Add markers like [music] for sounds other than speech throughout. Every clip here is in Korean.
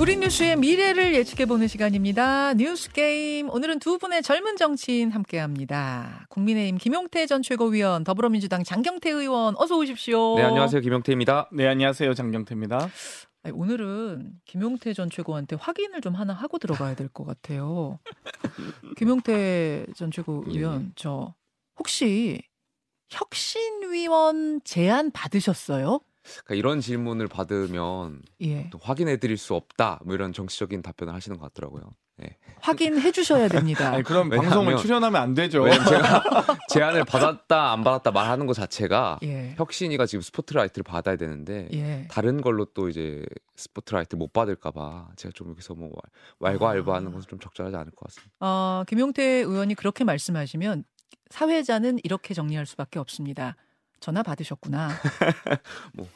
우리 뉴스의 미래를 예측해보는 시간입니다. 뉴스 게임. 오늘은 두 분의 젊은 정치인 함께합니다. 국민의힘 김용태 전 최고위원, 더불어민주당 장경태 의원, 어서 오십시오. 네, 안녕하세요. 김용태입니다. 네, 안녕하세요. 장경태입니다. 아니, 오늘은 김용태 전 최고한테 확인을 좀 하나 하고 들어가야 될 것 같아요. [laughs] 김용태 전 최고위원, 예. 저 혹시 혁신위원 제안 받으셨어요? 그러니까 이런 질문을 받으면 예. 확인해 드릴 수 없다 뭐 이런 정치적인 답변을 하시는 것 같더라고요. 네. 확인해 주셔야 됩니다. 아니, 그럼 방송을 출연하면 안 되죠. 제가 [laughs] 제안을 받았다 안 받았다 말하는 것 자체가 예. 혁신이가 지금 스포트라이트를 받아야 되는데 예. 다른 걸로 또 이제 스포트라이트 못 받을까봐 제가 좀 여기서 뭐 왈가왈부하는 것은 좀 적절하지 않을 것 같습니다. 어, 김용태 의원이 그렇게 말씀하시면 사회자는 이렇게 정리할 수밖에 없습니다. 전화 받으셨구나. [laughs] 뭐.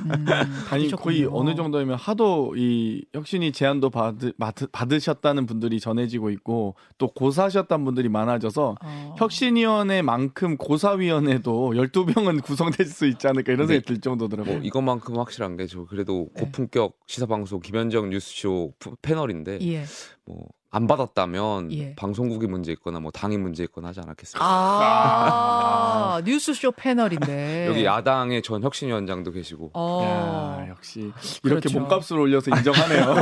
음, 아니 거의 어느 정도면 하도 이 혁신이 제안도 받으, 받으셨다는 분들이 전해지고 있고 또 고사하셨다는 분들이 많아져서 어. 혁신위원회만큼 고사위원회도 12명은 [laughs] 구성될 수 있지 않을까 이런 생각이 들 정도더라고요. 뭐 이것만큼 확실한 게 저 그래도 네. 고품격 시사방송 김현정 뉴스쇼 패널인데 예. 뭐 안 받았다면 예. 방송국이 문제 있거나 뭐 당이 문제 있거나 하지 않았겠습니까? 아, 아~ 뉴스쇼 패널인데 여기 야당의 전 혁신위원장도 계시고. 어~ 야, 역시 이렇게 그렇죠. 몸값을 올려서 인정하네요.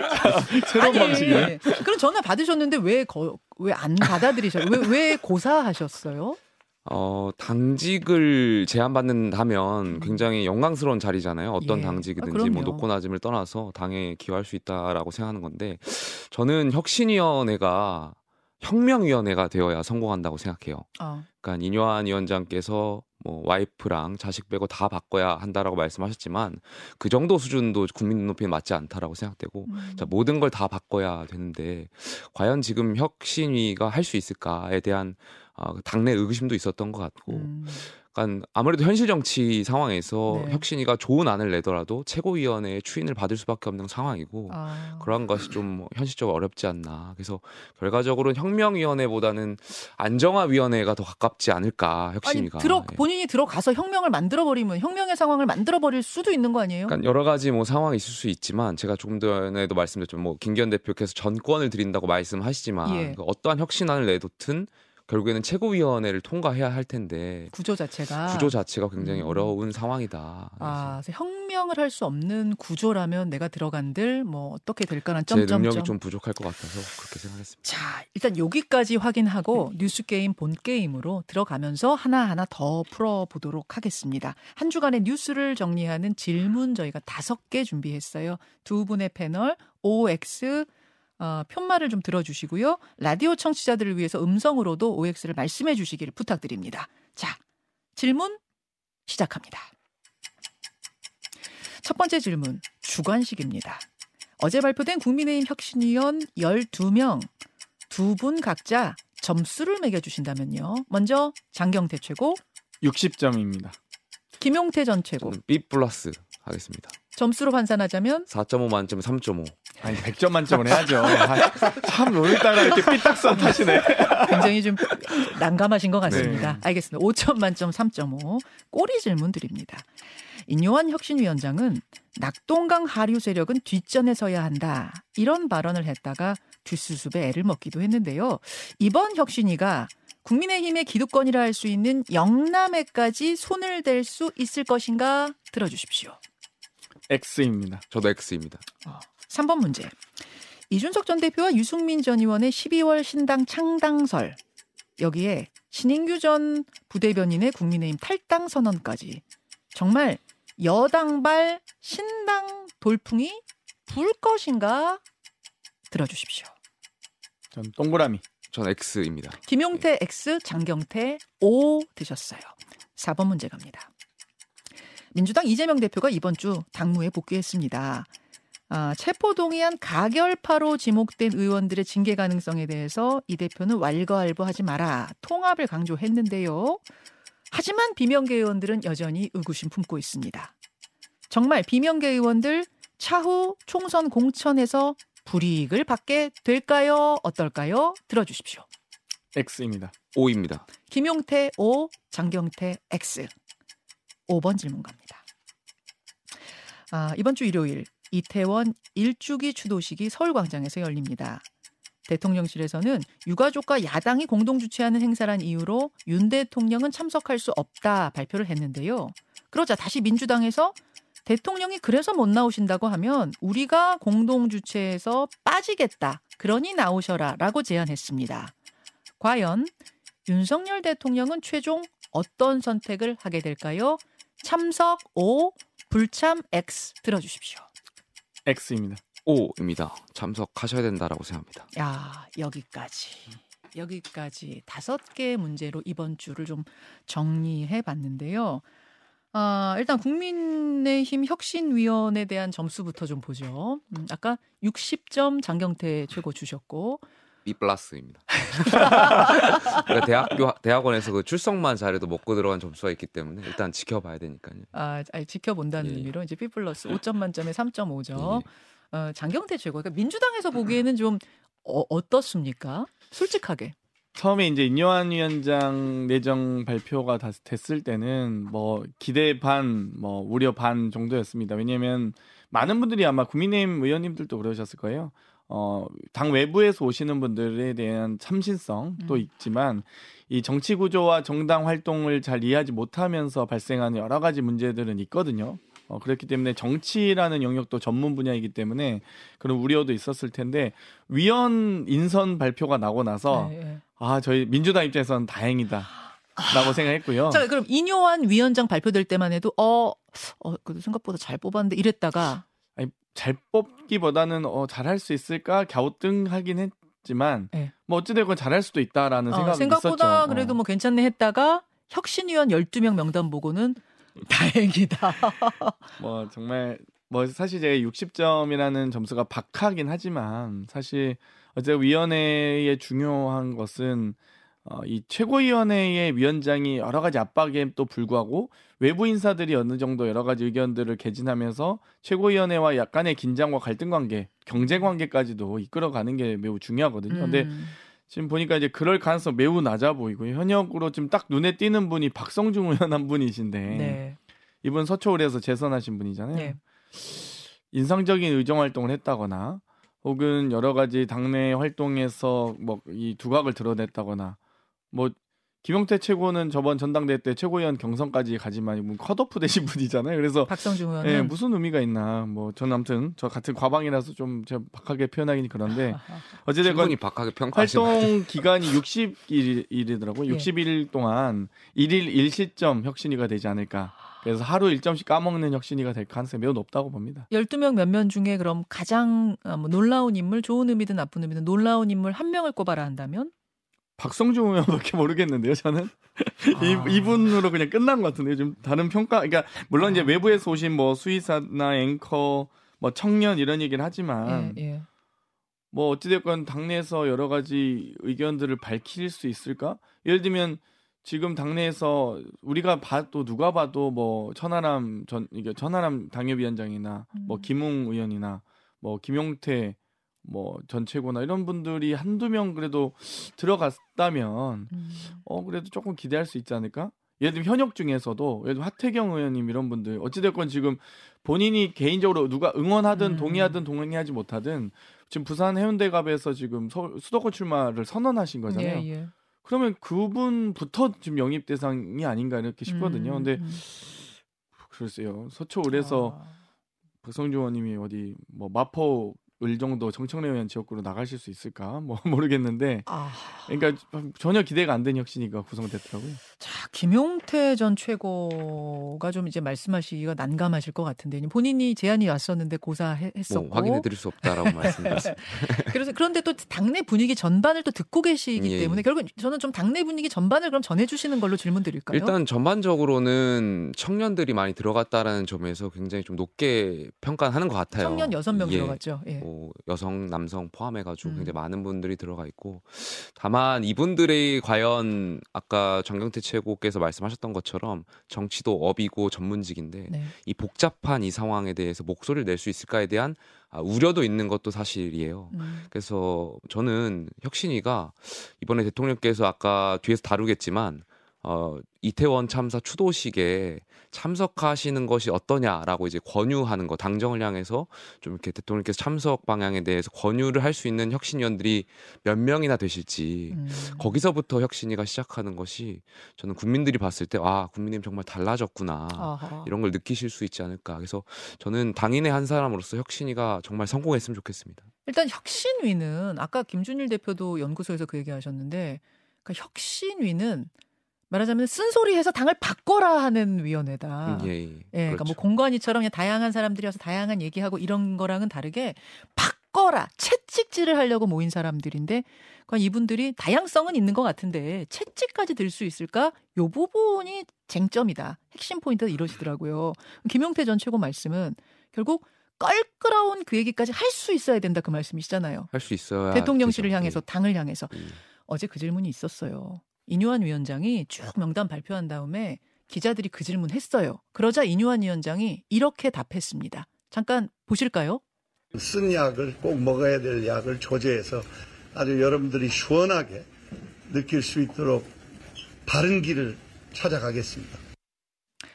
[laughs] 새로운 방식이네. 그럼 전화 받으셨는데 왜왜안 받아들이셨어요? 왜, 왜 고사하셨어요? 어, 당직을 제안받는다면 음. 굉장히 영광스러운 자리잖아요. 어떤 예. 당직이든지 아, 뭐 높고 낮음을 떠나서 당에 기여할 수 있다라고 생각하는 건데 저는 혁신위원회가 혁명위원회가 되어야 성공한다고 생각해요. 어. 그러니까 인요한 위원장께서 뭐 와이프랑 자식 빼고 다 바꿔야 한다라고 말씀하셨지만 그 정도 수준도 국민 눈높이에 맞지 않다라고 생각되고 음. 자, 모든 걸 다 바꿔야 되는데 과연 지금 혁신위가 할 수 있을까에 대한 어, 당내 의구심도 있었던 것 같고 음. 그러니까 아무래도 현실 정치 상황에서 네. 혁신이가 좋은 안을 내더라도 최고위원회의 추인을 받을 수밖에 없는 상황이고 아. 그러한 것이 좀뭐 현실적으로 어렵지 않나. 그래서 결과적으로는 혁명위원회보다는 안정화위원회가 더 가깝지 않을까 혁신이가. 아니, 들어 예. 본인이 들어가서 혁명을 만들어 버리면 혁명의 상황을 만들어 버릴 수도 있는 거 아니에요? 그러니까 여러 가지 뭐 상황이 있을 수 있지만 제가 조금 전에도 말씀드렸지만 뭐 김기현 대표께서 전권을 드린다고 말씀하시지만 예. 그 어떠한 혁신안을 내놓든 결국에는 최고위원회를 통과해야 할 텐데 구조 자체가 구조 자체가 굉장히 음. 어려운 상황이다. 아, 혁명을 할 수 없는 구조라면 내가 들어간들 뭐 어떻게 될까라는 점점 제 능력이 좀 부족할 것 같아서 그렇게 생각했습니다. 자, 일단 여기까지 확인하고 네. 뉴스 게임 본 게임으로 들어가면서 하나 하나 더 풀어 보도록 하겠습니다. 한 주간의 뉴스를 정리하는 질문 저희가 다섯 개 준비했어요. 두 분의 패널 OX 어, 편말을 좀 들어주시고요. 라디오 청취자들을 위해서 음성으로도 OX를 말씀해 주시기를 부탁드립니다. 자, 질문 시작합니다. 첫 번째 질문, 주관식입니다. 어제 발표된 국민의힘 혁신위원 12명, 두 분 각자 점수를 매겨주신다면요. 먼저 장경태 최고. 60점입니다. 김용태 전 최고. B 플러스 하겠습니다. 점수로 환산하자면 4.5 만점에 3.5. 아니 100점 만점을 해야죠. 참 오늘따라 이렇게 삐딱선 타시네. 굉장히 좀 난감하신 것 같습니다. 네. 알겠습니다. 5점 만점 3.5 꼬리 질문 드립니다. 인요한 혁신위원장은 낙동강 하류 세력은 뒷전에 서야 한다. 이런 발언을 했다가 뒷수습에 애를 먹기도 했는데요. 이번 혁신위가 국민의힘의 기득권이라 할 수 있는 영남에까지 손을 댈 수 있을 것인가 들어주십시오. X입니다. 저도 X입니다. 어, 3번 문제. 이준석 전 대표와 유승민 전 의원의 12월 신당 창당설 여기에 신인규 전 부대변인의 국민의힘 탈당 선언까지 정말 여당발 신당 돌풍이 불 것인가 들어주십시오. 전 동그라미. 전 X입니다. 김용태 X, 장경태 O 드셨어요. 4번 문제 갑니다. 민주당 이재명 대표가 이번 주 당무에 복귀했습니다. 아, 체포동의안 가결파로 지목된 의원들의 징계 가능성에 대해서 이 대표는 왈가왈부하지 마라 통합을 강조했는데요. 하지만 비명계 의원들은 여전히 의구심 품고 있습니다. 정말 비명계 의원들 차후 총선 공천에서 불이익을 받게 될까요? 어떨까요? 들어주십시오. X입니다. O입니다. 김용태 O, 장경태 X. 5번 질문 갑니다. 아, 이번 주 일요일 이태원 일주기 추도식이 서울광장에서 열립니다. 대통령실에서는 유가족과 야당이 공동 주최하는 행사란 이유로 윤 대통령은 참석할 수 없다 발표를 했는데요. 그러자 다시 민주당에서 대통령이 그래서 못 나오신다고 하면 우리가 공동 주최해서 빠지겠다. 그러니 나오셔라 라고 제안했습니다. 과연 윤석열 대통령은 최종 어떤 선택을 하게 될까요? 참석 O, 불참 X 들어주십시오. X입니다. O입니다. 참석하셔야 된다라고 생각합니다. 야 여기까지 여기까지 다섯 개 문제로 이번 주를 좀 정리해 봤는데요. 아, 일단 국민의힘 혁신위원에 대한 점수부터 좀 보죠. 음, 아까 60점 장경태 최고 주셨고 B 플러스입니다. [laughs] 그러니까 대학교 대학원에서 그 출석만 잘해도 먹고 들어간 점수가 있기 때문에 일단 지켜봐야 되니까요. 아, 아니, 지켜본다는 예. 의미로 이제 B 플러스 5점 만점에 3.5점. 예. 어, 장경태 최고. 그러니까 민주당에서 보기에는 좀 어, 어떻습니까? 솔직하게. 처음에 이제 인요한 위원장 내정 발표가 다 됐을 때는 뭐 기대 반, 뭐 우려 반 정도였습니다. 왜냐하면 많은 분들이 아마 국민의힘 의원님들도 그러셨을 거예요. 어, 당 외부에서 오시는 분들에 대한 참신성도 음. 있지만 이 정치 구조와 정당 활동을 잘 이해하지 못하면서 발생하는 여러 가지 문제들은 있거든요. 어, 그렇기 때문에 정치라는 영역도 전문 분야이기 때문에 그런 우려도 있었을 텐데 위원 인선 발표가 나고 나서 네, 네. 아 저희 민주당 입장에서는 다행이다. 라고 생각했고요. 자, 그럼 인요한 위원장 발표될 때만 해도 어, 어, 그래도 생각보다 잘 뽑았는데 이랬다가 잘 뽑기보다는 어, 잘할 수 있을까 갸우뚱하긴 했지만 네. 뭐 어찌되건 잘할 수도 있다라는 어, 생각이 생각보다 있었죠. 그래도 어. 뭐 괜찮네 했다가 혁신위원 12명 명단 보고는 [laughs] 다행이다. [laughs] 뭐 정말 뭐 사실 제가 60점이라는 점수가 박하긴 하지만 사실 어제 위원회의 중요한 것은 어, 이 최고위원회의 위원장이 여러 가지 압박에 또 불구하고 외부 인사들이 어느 정도 여러 가지 의견들을 개진하면서 최고위원회와 약간의 긴장과 갈등 관계, 경제 관계까지도 이끌어가는 게 매우 중요하거든요. 음. 근데 지금 보니까 이제 그럴 가능성 매우 낮아 보이고 현역으로 지금 딱 눈에 띄는 분이 박성중 의원 한 분이신데 네. 이분 서초울에서 재선하신 분이잖아요. 네. 인상적인 의정 활동을 했다거나 혹은 여러 가지 당내 활동에서 뭐 이 두각을 드러냈다거나 뭐 김용태 최고는 저번 전당대회 때 최고위원 경선까지 가지만 뭐 컷오프 되신 [laughs] 분이잖아요. 그래서 박성중 의원 예, 무슨 의미가 있나. 뭐 저는 아무튼 저 같은 과방이라서 좀 제가 박하게 표현하긴 그런데 [laughs] 어쨌든 박하게 활동 기간이 60일이더라고요. 60일 예. 동안 1일 1시점 혁신위가 되지 않을까. 그래서 하루 1점씩 까먹는 혁신위가 될 가능성이 매우 높다고 봅니다. 12명 몇 명 중에 그럼 가장 어, 뭐 놀라운 인물, 좋은 의미든 나쁜 의미든 놀라운 인물 한 명을 꼽아라 한다면 박성중 의원밖에 모르겠는데요, 저는. [laughs] 아... 이, 분으로 그냥 끝난 것 같은데요. 좀 다른 평가, 그러니까, 물론 이제 아. 외부에서 오신 뭐 수의사나 앵커, 뭐 청년 이런 얘기는 하지만, 예, 예. 뭐 어찌됐건 당내에서 여러 가지 의견들을 밝힐 수 있을까? 예를 들면, 지금 당내에서 우리가 봐도 누가 봐도 뭐 천하람 전 이게 천하람 당협위원장이나 뭐 음. 뭐 김웅 의원이나 뭐 김용태 뭐 전체고나 이런 분들이 한두 명 그래도 들어갔다면 음. 어 그래도 조금 기대할 수 있지 않을까? 예를 들면 현역 중에서도 예를 들면 하태경 의원님 이런 분들 어찌됐건 지금 본인이 개인적으로 누가 응원하든 음. 동의하든 동의하지 못하든 지금 부산 해운대갑에서 지금 서울, 수도권 출마를 선언하신 거잖아요. 예, 예. 그러면 그분부터 지금 영입 대상이 아닌가 이렇게 싶거든요. 음, 근데 음. 글쎄요 서초을에서 아. 박성주 의원님이 어디 뭐 마포 을 정도 정청래 의원 지역구로 나가실 수 있을까 [laughs] 뭐 모르겠는데 아... 그러니까 전혀 기대가 안 되는 혁신이가 구성됐더라고요. 자 김용태 전 최고가 좀 이제 말씀하시기가 난감하실 것 같은데 본인이 제안이 왔었는데 고사했었고 뭐 확인해 드릴 수 없다라고 [laughs] 말씀드렸습니다. [laughs] 그래서 그런데 또 당내 분위기 전반을 또 듣고 계시기 예. 때문에 결국 저는 좀 당내 분위기 전반을 그럼 전해주시는 걸로 질문드릴까요? 일단 전반적으로는 청년들이 많이 들어갔다라는 점에서 굉장히 좀 높게 평가하는 것 같아요. 청년 여섯 명 예. 들어갔죠. 예. 뭐 여성, 남성 포함해가지고 음. 굉장히 많은 분들이 들어가 있고 다만 이분들이 과연 아까 정경태 최고께서 말씀하셨던 것처럼 정치도 업이고 전문직인데 네. 이 복잡한 이 상황에 대해서 목소리를 낼 수 있을까에 대한 아, 우려도 있는 것도 사실이에요. 음. 그래서 저는 혁신이가 이번에 대통령께서 아까 뒤에서 다루겠지만 어, 이태원 참사 추도식에 참석하시는 것이 어떠냐라고 이제 권유하는 거 당정을 향해서 좀 이렇게 대통령께서 참석 방향에 대해서 권유를 할 수 있는 혁신위원들이 몇 명이나 되실지 음. 거기서부터 혁신위가 시작하는 것이 저는 국민들이 봤을 때 아 국민님 정말 달라졌구나 아하. 이런 걸 느끼실 수 있지 않을까 그래서 저는 당인의 한 사람으로서 혁신위가 정말 성공했으면 좋겠습니다. 일단 혁신위는 아까 김준일 대표도 연구소에서 그 얘기하셨는데 그러니까 혁신위는 말하자면 쓴소리해서 당을 바꿔라 하는 위원회다. 음, 예, 예. 예 그러니까 뭐 그렇죠. 뭐 공관위처럼 그냥 다양한 사람들이 와서 다양한 얘기하고 이런 거랑은 다르게 바꿔라 채찍질을 하려고 모인 사람들인데 그러니까 이분들이 다양성은 있는 것 같은데 채찍까지 들 수 있을까? 요 부분이 쟁점이다. 핵심 포인트가 이러시더라고요. 김용태 전 최고 말씀은 결국 껄끄러운 그 얘기까지 할 수 있어야 된다 그 말씀이시잖아요. 할 수 있어야 대통령실을 향해서 예. 당을 향해서 예. 어제 그 질문이 있었어요. 이뉴한 위원장이 쭉 명단 발표한 다음에 기자들이 그 질문 했어요. 그러자 이뉴한 위원장이 이렇게 답했습니다. 잠깐 보실까요? 쓴 약을 꼭 먹어야 될 약을 조제해서 아주 여러분들이 시원하게 느낄 수 있도록 바른 길을 찾아가겠습니다.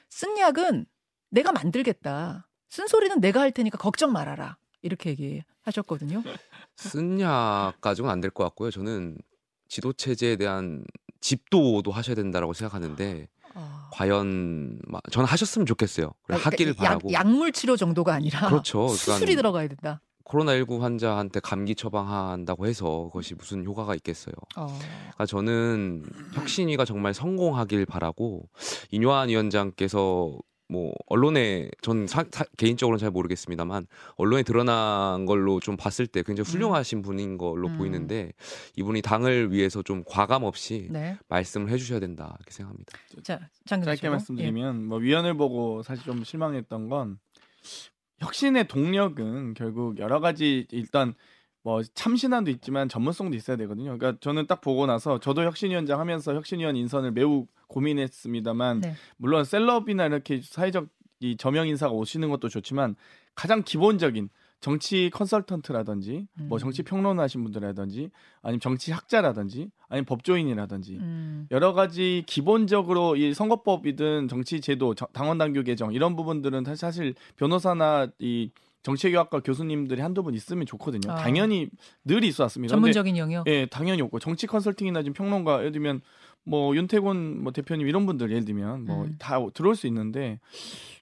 쓴 약은 내가 만들겠다. 쓴 소리는 내가 할 테니까 걱정 말아라. 이렇게 얘기하셨거든요. 쓴 약 가지고는 안 될 것 같고요. 저는 지도 체제에 대한 집도도 하셔야 된다라고 생각하는데 어... 과연 저는 하셨으면 좋겠어요. 그러니까 하기를 바라고. 약, 물 치료 정도가 아니라 그렇죠. 수술이 들어가야 된다. 코로나19 환자한테 감기 처방한다고 해서 그것이 무슨 효과가 있겠어요. 어... 그러니까 저는 혁신위가 정말 성공하길 바라고 이뇨한 위원장께서 뭐 언론에 전 사, 사, 개인적으로는 잘 모르겠습니다만 언론에 드러난 걸로 좀 봤을 때 굉장히 음. 훌륭하신 음. 분인 걸로 음. 보이는데 이분이 당을 위해서 좀 과감 없이 네. 말씀을 해주셔야 된다 이렇게 생각합니다. 자, 짧게 말씀드리면 예. 뭐 위원을 보고 사실 좀 실망했던 건 혁신의 동력은 결국 여러 가지 일단 뭐 참신함도 있지만 전문성도 있어야 되거든요. 그러니까 저는 딱 보고 나서 저도 혁신위원장 하면서 혁신위원 인선을 매우 고민했습니다만 네. 물론 셀럽이나 이렇게 사회적 이 저명 인사가 오시는 것도 좋지만 가장 기본적인 정치 컨설턴트라든지 음. 뭐 정치 평론하신 분들이라든지 아니면 정치 학자라든지 아니면 법조인이라든지 음. 여러 가지 기본적으로 이 선거법이든 정치 제도 당원 당규 개정 이런 부분들은 사실 변호사나 이 정치교학과 교수님들이 한두 분 있으면 좋거든요. 아. 당연히 늘 있어 왔습니다. 전문적인 영역? 예, 당연히 없고 정치 컨설팅이나 지금 평론가 예를 들면 뭐 윤태곤 뭐 대표님 이런 분들 예를 들면 뭐다 음. 들어올 수 있는데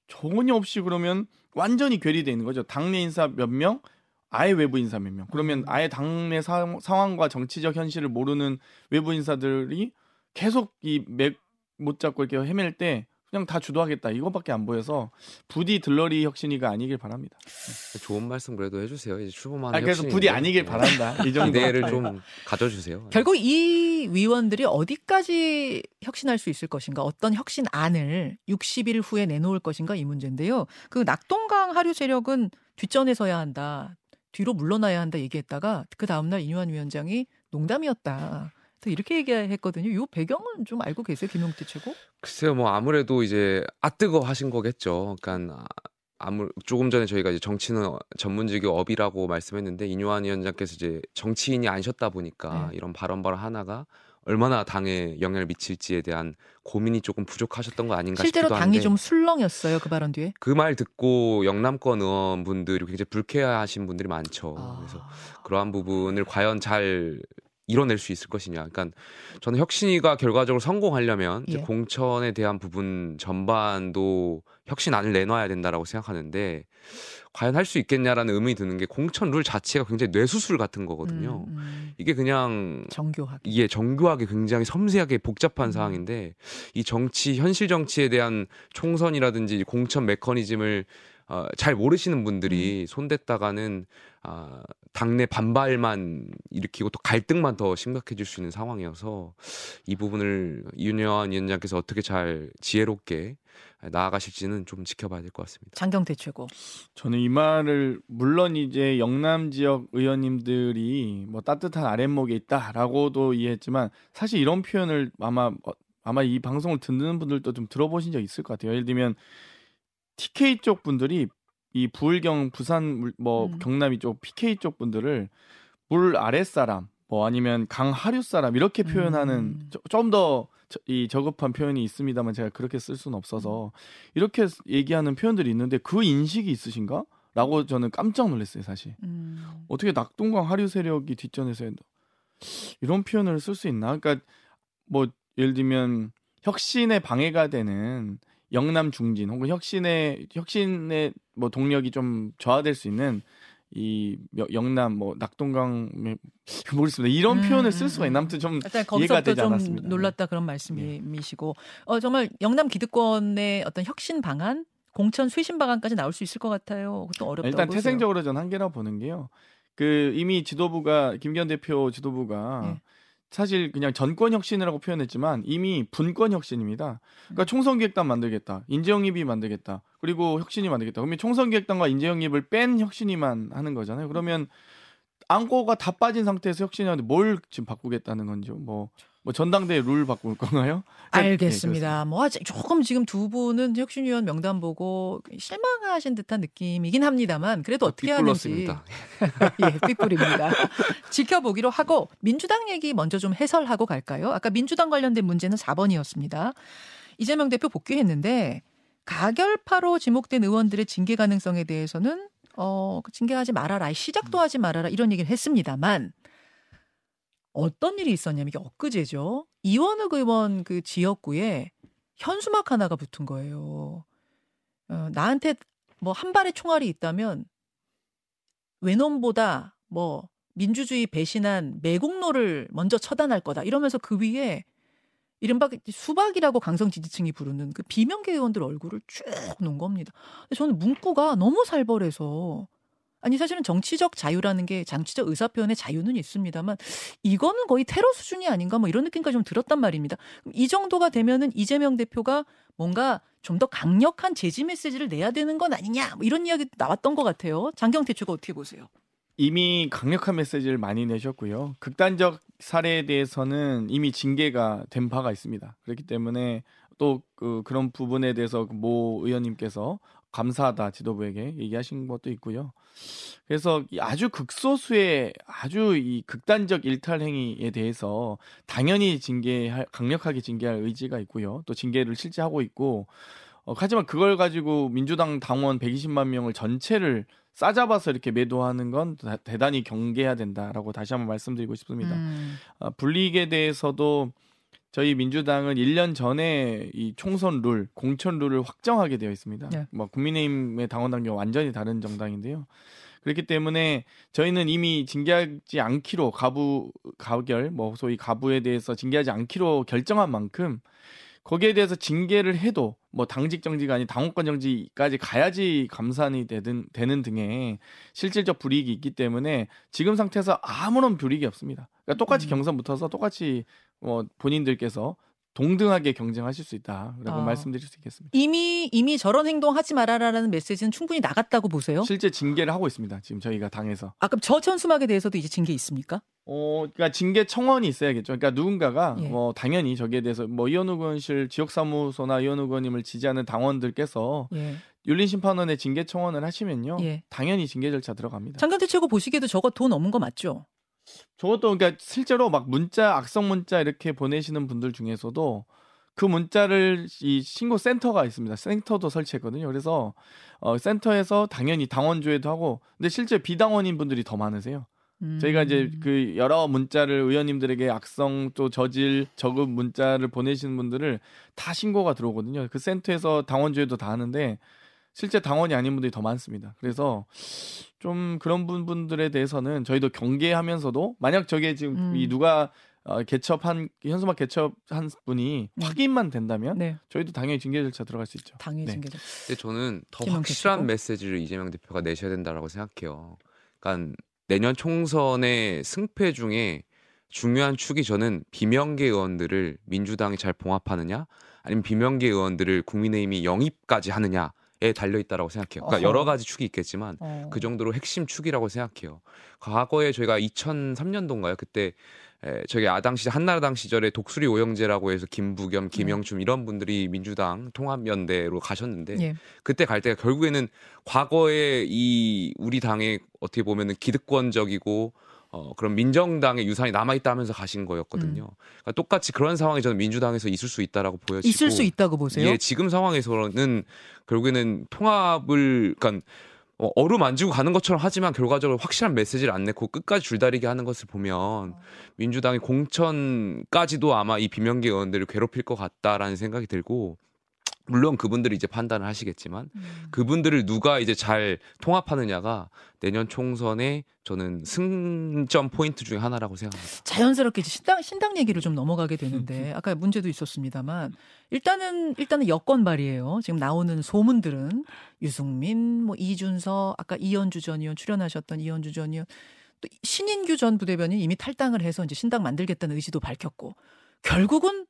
전혀 없이 그러면 완전히 괴리돼 있는 거죠. 당내 인사 몇 명, 아예 외부 인사 몇 명. 그러면 음. 아예 당내 사, 상황과 정치적 현실을 모르는 외부 인사들이 계속 이 맥 못 잡고 이렇게 헤맬 때 그냥 다 주도하겠다 이것밖에 안 보여서 부디 들러리 혁신이가 아니길 바랍니다. 좋은 말씀 그래도 해주세요. 이제 출범하는 아, 그래서 부디 아니길 바란다. 이 정도 기대를 좀 가져주세요. 결국 이 위원들이 어디까지 혁신할 수 있을 것인가, 어떤 혁신안을 60일 후에 내놓을 것인가 이 문제인데요. 그 낙동강 하류 세력은 뒷전에 서야 한다, 뒤로 물러나야 한다 얘기했다가 그 다음날 이유한 위원장이 농담이었다. 이렇게 얘기했거든요. 이 배경은 좀 알고 계세요, 김용태 최고? 글쎄요, 뭐 아무래도 이제 아뜨거 하신 거겠죠. 그러니까 아무 조금 전에 저희가 이제 정치는 전문직의 업이라고 말씀했는데 이뇨한 위원장께서 이제 정치인이 아니셨다 보니까 네. 이런 발언 발언 하나가 얼마나 당에 영향을 미칠지에 대한 고민이 조금 부족하셨던 거 아닌가 실제로 싶기도 한데 실제로 당이 좀 술렁였어요 그 발언 뒤에 그 말 듣고 영남권 의원분들이 굉장히 불쾌하신 분들이 많죠 아... 그래서 그러한 부분을 과연 잘 이뤄낼 수 있을 것이냐. 그러니까 저는 혁신위가 결과적으로 성공하려면 예. 공천에 대한 부분 전반도 혁신안을 내놔야 된다라고 생각하는데 과연 할 수 있겠냐라는 의문이 드는 게 공천 룰 자체가 굉장히 뇌수술 같은 거거든요. 음, 음. 이게 그냥 정교하게 이게 정교하게 굉장히 섬세하게 복잡한 음. 사항인데 이 정치 현실 정치에 대한 총선이라든지 공천 메커니즘을 어, 잘 모르시는 분들이 음. 손댔다가는 아, 당내 반발만 일으키고 또 갈등만 더 심각해질 수 있는 상황이어서 이 부분을 이윤여한 위원장께서 어떻게 잘 지혜롭게 나아가실지는 좀 지켜봐야 될 것 같습니다. 장경태 최고. 저는 이 말을 물론 이제 영남 지역 의원님들이 뭐 따뜻한 아랫목에 있다라고도 이해했지만 사실 이런 표현을 아마 아마 이 방송을 듣는 분들도 좀 들어보신 적 있을 것 같아요. 예를 들면 TK 쪽 분들이 이 부울경 부산 뭐 음. 경남 이쪽 PK 쪽 분들을 물 아랫 사람 뭐 아니면 강 하류 사람 이렇게 표현하는 음. 좀더 이 저급한 표현이 있습니다만 제가 그렇게 쓸 수는 없어서 이렇게 얘기하는 표현들이 있는데 그 인식이 있으신가? 라고 저는 깜짝 놀랐어요, 사실. 음. 어떻게 낙동강 하류 세력이 뒷전에서 이런 표현을 쓸 수 있나? 그러니까 뭐 예를 들면 혁신에 방해가 되는 영남 중진 혹은 혁신의 혁신의 뭐 동력이 좀 저하될 수 있는 이 영남 뭐 낙동강 [laughs] 모르겠습니다. 이런 음, 표현을 쓸 수가 있나 아무튼 좀 이해가 되지 좀 않았습니다. 놀랐다 그런 말씀이시고 어 정말 영남 기득권의 어떤 혁신 방안 공천 쇄신 방안까지 나올 수 있을 것 같아요. 그것도 어렵다고 일단 태생적으로 전 한계라 보는 게요. 그 이미 지도부가 김기현 대표 지도부가 네. 사실 그냥 전권 혁신이라고 표현했지만 이미 분권 혁신입니다. 그러니까 음. 총선 기획단 만들겠다, 인재영입이 만들겠다, 그리고 혁신이 만들겠다. 그러면 총선 기획단과 인재영입을 뺀 혁신이만 하는 거잖아요. 그러면 안고가 다 빠진 상태에서 혁신이하는데 뭘 지금 바꾸겠다는 건지 뭐 뭐 전당대회 룰 바꿀 건가요? 네, 알겠습니다. 네, 뭐 아직 조금 지금 두 분은 혁신위원 명단 보고 실망하신 듯한 느낌이긴 합니다만 그래도 어떻게 하는지 [laughs] 예, 삐뿔입니다. 지켜보기로 하고 민주당 얘기 먼저 좀 해설하고 갈까요? 아까 민주당 관련된 문제는 4번이었습니다. 이재명 대표 복귀했는데 가결파로 지목된 의원들의 징계 가능성에 대해서는 어 징계하지 말아라 시작도 하지 말아라 이런 얘기를 했습니다만 어떤 일이 있었냐면 이게 엊그제죠. 이원욱 의원 그 지역구에 현수막 하나가 붙은 거예요. 어, 나한테 뭐 한 발의 총알이 있다면 외놈보다 뭐 민주주의 배신한 매국노를 먼저 처단할 거다. 이러면서 그 위에 이른바 수박이라고 강성 지지층이 부르는 그 비명계 의원들 얼굴을 쭉 놓은 겁니다. 저는 문구가 너무 살벌해서 아니 사실은 정치적 자유라는 게 정치적 의사 표현의 자유는 있습니다만 이거는 거의 테러 수준이 아닌가 뭐 이런 느낌까지 좀 들었단 말입니다. 이 정도가 되면은 이재명 대표가 뭔가 좀 더 강력한 제지 메시지를 내야 되는 건 아니냐 뭐 이런 이야기 나왔던 것 같아요. 장경태 측가 어떻게 보세요? 이미 강력한 메시지를 많이 내셨고요. 극단적 사례에 대해서는 이미 징계가 된 바가 있습니다. 그렇기 때문에 또 그 그런 부분에 대해서 모 의원님께서 감사하다 지도부에게 얘기하신 것도 있고요. 그래서 아주 극소수의 아주 이 극단적 일탈 행위에 대해서 당연히 징계할 강력하게 징계할 의지가 있고요. 또 징계를 실제 하고 있고 어, 하지만 그걸 가지고 민주당 당원 120만 명을 전체를 싸잡아서 이렇게 매도하는 건 대단히 경계해야 된다라고 다시 한번 말씀드리고 싶습니다. 음. 어, 불이익에 대해서도 저희 민주당은 1년 전에 이 총선 룰, 공천 룰을 확정하게 되어 있습니다. 네. 뭐 국민의힘의 당원 당규와 완전히 다른 정당인데요. 그렇기 때문에 저희는 이미 징계하지 않기로 가부 가결 뭐 소위 가부에 대해서 징계하지 않기로 결정한 만큼 거기에 대해서 징계를 해도 뭐 당직 정지가 아닌 당원권 정지까지 가야지 감산이 되든 되는 등의 실질적 불이익이 있기 때문에 지금 상태에서 아무런 불이익이 없습니다. 그러니까 똑같이 음. 경선 붙어서 똑같이 뭐 본인들께서 동등하게 경쟁하실 수 있다라고 어. 말씀드릴 수 있겠습니다. 이미 이미 저런 행동 하지 말아라라는 메시지는 충분히 나갔다고 보세요? 실제 징계를 하고 있습니다. 지금 저희가 당에서. 아 그럼 저 천수막에 대해서도 이제 징계 있습니까? 어, 그러니까 징계 청원이 있어야겠죠. 그러니까 누군가가 예. 뭐 당연히 저기에 대해서 뭐 이현우 의원실 지역사무소나 이현우 의원님을 지지하는 당원들께서 예. 윤리심판원에 징계 청원을 하시면요, 예. 당연히 징계 절차 들어갑니다. 장경태 최고 보시기에도 저거 돈 없는 거 맞죠? 저것도 그러니까 실제로 막 문자 악성 문자 이렇게 보내시는 분들 중에서도 그 문자를 이 신고 센터가 있습니다. 센터도 설치했거든요. 그래서 어 센터에서 당연히 당원 조회도 하고 근데 실제 비당원인 분들이 더 많으세요. 음. 저희가 이제 음. 그 여러 문자를 의원님들에게 악성 또 저질 저급 문자를 보내시는 분들을 다 신고가 들어오거든요. 그 센터에서 당원 조회도 다 하는데 실제 당원이 아닌 분들이 더 많습니다. 그래서 좀 그런 분들에 대해서는 저희도 경계하면서도 만약 저게 지금 음. 이 누가 어, 개첩한 현수막 개첩한 분이 네. 확인만 된다면 네. 저희도 당연히 징계 절차 들어갈 수 있죠. 당연히 네. 징계 절차. 근데 저는 더 확실한 개치고? 메시지를 이재명 대표가 내셔야 된다라고 생각해요. 그러니까 내년 총선의 승패 중에 중요한 축이 저는 비명계 의원들을 민주당이 잘 봉합하느냐 아니면 비명계 의원들을 국민의힘이 영입까지 하느냐 에 달려 있다라고 생각해요. 그러니까 어허. 여러 가지 축이 있겠지만 어. 그 정도로 핵심 축이라고 생각해요. 과거에 저희가 2003년도인가요? 그때 에, 저기 아당 시 한나라당 시절에 독수리 오영재라고 해서 김부겸, 네. 김영춤 음. 이런 분들이 민주당 통합연대로 가셨는데 예. 그때 갈 때가 결국에는 과거에 이 우리 당의 어떻게 보면은 기득권적이고 어, 그런 민정당의 유산이 남아있다면서 가신 거였거든요. 음. 그러니까 똑같이 그런 상황이 저는 민주당에서 있을 수 있다라고 보여지고. 있을 수 있다고 보세요? 예, 지금 상황에서는 결국에는 통합을, 그러니까 어, 어루만지고 가는 것처럼 하지만 결과적으로 확실한 메시지를 안 내고 끝까지 줄다리기 하는 것을 보면 민주당이 공천까지도 아마 이 비명계 의원들을 괴롭힐 것 같다라는 생각이 들고 물론 그분들이 이제 판단을 하시겠지만 음. 그분들을 누가 이제 잘 통합하느냐가 내년 총선에 저는 승점 포인트 중에 하나라고 생각합니다. 자연스럽게 신당 신당 얘기를 좀 넘어가게 되는데 아까 문제도 있었습니다만 일단은 일단은 여권 발이에요. 지금 나오는 소문들은 유승민, 뭐 이준석, 아까 이현주 전 의원 출연하셨던 이현주 전 의원 또 신인규 전 부대변인 이미 탈당을 해서 이제 신당 만들겠다는 의지도 밝혔고 결국은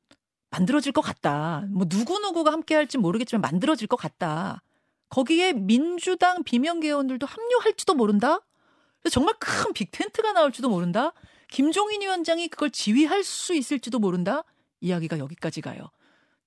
만들어질 것 같다. 뭐 누구누구가 함께 할지 모르겠지만 만들어질 것 같다. 거기에 민주당 비명계원들도 합류할지도 모른다? 정말 큰 빅텐트가 나올지도 모른다? 김종인 위원장이 그걸 지휘할 수 있을지도 모른다? 이야기가 여기까지 가요.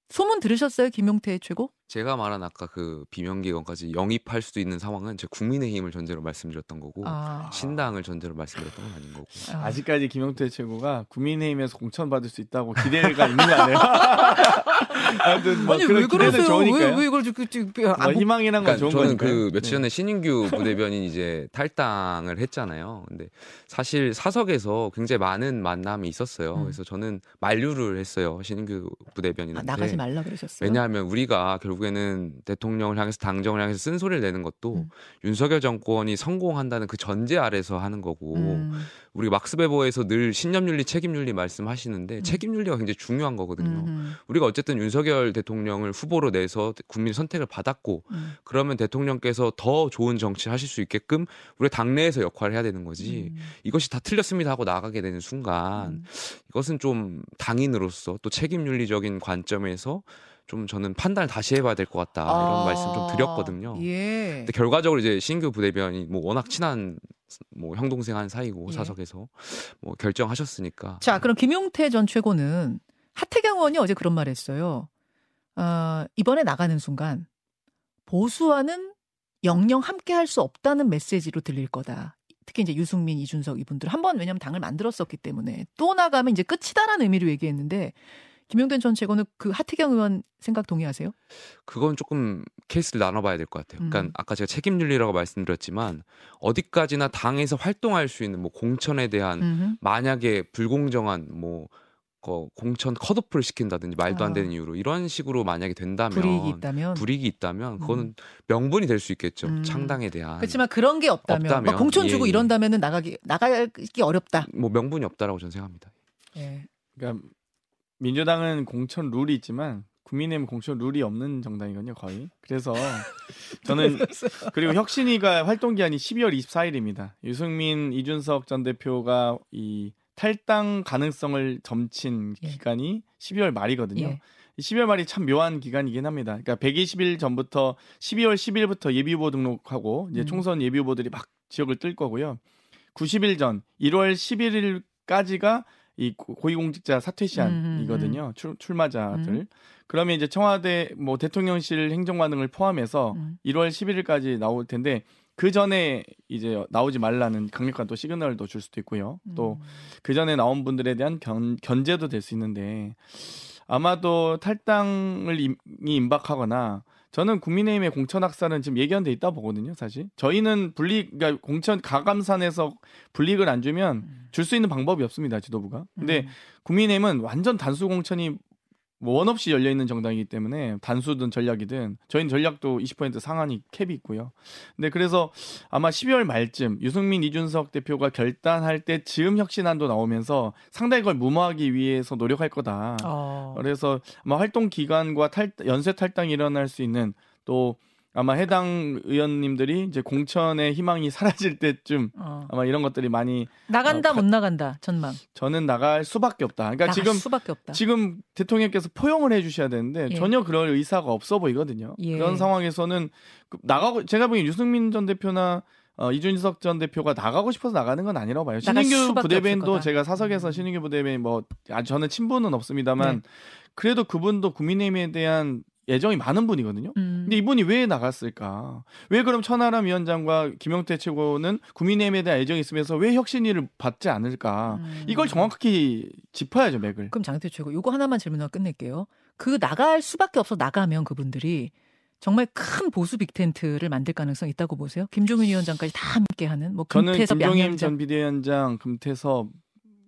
소문 들으셨어요? 김용태 최고? 제가 말한 아까 그 비명기관까지 영입할 수도 있는 상황은 제 국민의힘을 전제로 말씀드렸던 거고 아. 신당을 전제로 말씀드렸던 건 아닌 거고 아. 아직까지 김용태 최고가 국민의힘에서 공천 받을 수 있다고 기대가 있는 거 아니에요? [laughs] 아무튼 뭐 아니 왜 그러세요? 왜, 왜 이걸 그, 그, 그, 아, 뭐 희망이란 건 그러니까 좋은 저는 그 며칠 전에 네. 신인규 부대변인 이제 탈당을 했잖아요. 근데 사실 사석에서 굉장히 많은 만남이 있었어요. 음. 그래서 저는 만류를 했어요 신인규 부대변인한테 아, 나가지 말라 그러셨어요. 왜냐하면 우리가 결국 결국에는 대통령을 향해서 당정을 향해서 쓴 소리를 내는 것도 음. 윤석열 정권이 성공한다는 그 전제 아래서 하는 거고 음. 우리 막스 베버에서 늘 신념윤리 책임윤리 말씀하시는데 음. 책임윤리가 굉장히 중요한 거거든요. 음. 우리가 어쨌든 윤석열 대통령을 후보로 내서 국민 선택을 받았고 음. 그러면 대통령께서 더 좋은 정치를 하실 수 있게끔 우리 당내에서 역할을 해야 되는 거지 음. 이것이 다 틀렸습니다 하고 나가게 되는 순간 이것은 좀 당인으로서 또 책임윤리적인 관점에서 좀 저는 판단을 다시 해봐야 될 것 같다 이런 아, 말씀 좀 드렸거든요. 예. 근데 결과적으로 이제 신규 부대변이 뭐 워낙 친한 뭐 형 동생 한 사이고 예. 사석에서 뭐 결정하셨으니까. 자 그럼 김용태 전 최고는 하태경 의원이 어제 그런 말했어요. 어, 이번에 나가는 순간 보수와는 영영 함께 할 수 없다는 메시지로 들릴 거다. 특히 이제 유승민, 이준석 이분들 한 번 왜냐하면 당을 만들었었기 때문에 또 나가면 이제 끝이다라는 의미로 얘기했는데 김용된 전 최고는 그 하태경 의원 생각 동의하세요? 그건 조금 케이스를 나눠봐야 될 것 같아요. 그러니까 음. 아까 제가 책임윤리라고 말씀드렸지만 어디까지나 당에서 활동할 수 있는 뭐 공천에 대한 음흠. 만약에 불공정한 뭐 공천 컷오프를 시킨다든지 말도 안 아. 되는 이유로 이런 식으로 만약에 된다면 불이익이 있다면 불이익이 있다면 그거는 음. 명분이 될 수 있겠죠 음. 창당에 대한 그렇지만 그런 게 없다면, 없다면 공천 주고 예, 예. 이런다면은 나가기 나가기 어렵다 뭐 명분이 없다라고 저는 생각합니다 예. 그러니까 민주당은 공천 룰이 있지만 국민의힘 공천 룰이 없는 정당이거든요, 거의. 그래서 [laughs] 저는 그리고 혁신이가 활동 기한이 12월 24일입니다. 유승민, 이준석 전 대표가 이 탈당 가능성을 점친 예. 기간이 12월 말이거든요. 예. 12월 말이 참 묘한 기간이긴 합니다. 그러니까 120일 전부터 12월 10일부터 예비 후보 등록하고 이제 음. 총선 예비 후보들이 막 지역을 뜰 거고요. 90일 전 1월 11일까지가 이 고위공직자 사퇴 시한이거든요. 음, 음, 음. 출, 출마자들. 음. 그러면 이제 청와대 뭐 대통령실 행정관능을 포함해서 음. 1월 11일까지 나올 텐데 그 전에 이제 나오지 말라는 강력한 또 시그널도 줄 수도 있고요. 또그 전에 나온 분들에 대한 견, 견제도 될 수 있는데 아마도 탈당을 임, 임박하거나 저는 국민의힘의 공천 학살은 지금 예견돼 있다 보거든요, 사실. 저희는 분리, 그러니까 공천 가감산에서 불이익을 안 주면 줄 수 있는 방법이 없습니다, 지도부가. 근데 음. 국민의힘은 완전 단수 공천이 뭐 원 없이 열려 있는 정당이기 때문에 단수든 전략이든 저희는 전략도 20% 상한이 캡이 있고요. 근데 그래서 아마 12월 말쯤 유승민 이준석 대표가 결단할 때 즈음 혁신안도 나오면서 상당히 그걸 무마하기 위해서 노력할 거다. 어. 그래서 아마 활동 기간과 탈 연쇄 탈당이 일어날 수 있는 또 아마 해당 의원님들이 이제 공천의 희망이 사라질 때쯤 어. 아마 이런 것들이 많이 나간다 어, 못 나간다 전망. 저는 나갈 수밖에 없다. 그러니까 지금 수밖에 지금 대통령께서 포용을 해주셔야 되는데 예. 전혀 그럴 의사가 없어 보이거든요. 예. 그런 상황에서는 그 나가고 제가 보기엔 유승민 전 대표나 어, 이준석 전 대표가 나가고 싶어서 나가는 건 아니라고 봐요. 신인규 부대변도 제가 사석에서 음. 신인규 부대변 뭐 아, 저는 친분은 없습니다만 네. 그래도 그분도 국민의힘에 대한 예정이 많은 분이거든요. 음. 근데 이분이 왜 나갔을까? 왜 그럼 천하람 위원장과 김영태 최고는 국민의힘에 대한 애정이 있으면서 왜 혁신위를 받지 않을까? 음. 이걸 정확하게 짚어야죠, 맥을. 그럼 장태 최고, 요거 하나만 질문하고 끝낼게요. 그 나갈 수밖에 없어 나가면 그분들이 정말 큰 보수 빅텐트를 만들 가능성 있다고 보세요? 김종인 위원장까지 다 함께하는 뭐 금태섭, 저는 김종인 전 비대위원장, 금태섭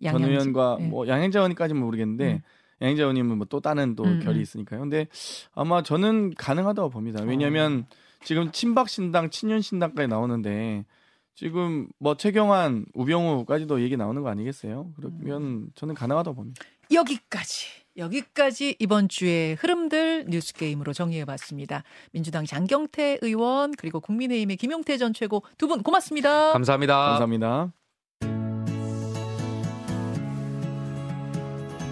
전 의원과 네. 뭐 양행자 의원까지는 모르겠는데 음. 양행자 의원님은 뭐 또 다른 또 음, 결이 음. 있으니까요. 근데 아마 저는 가능하다고 봅니다. 왜냐하면 어. 지금 친박 신당, 친윤 신당까지 나오는데 지금 뭐 최경환, 우병우까지도 얘기 나오는 거 아니겠어요? 그러면 음. 저는 가능하다고 봅니다. 여기까지 여기까지 이번 주의 흐름들 뉴스 게임으로 정리해 봤습니다. 민주당 장경태 의원 그리고 국민의힘의 김용태 전 최고 두 분 고맙습니다. 감사합니다. 감사합니다.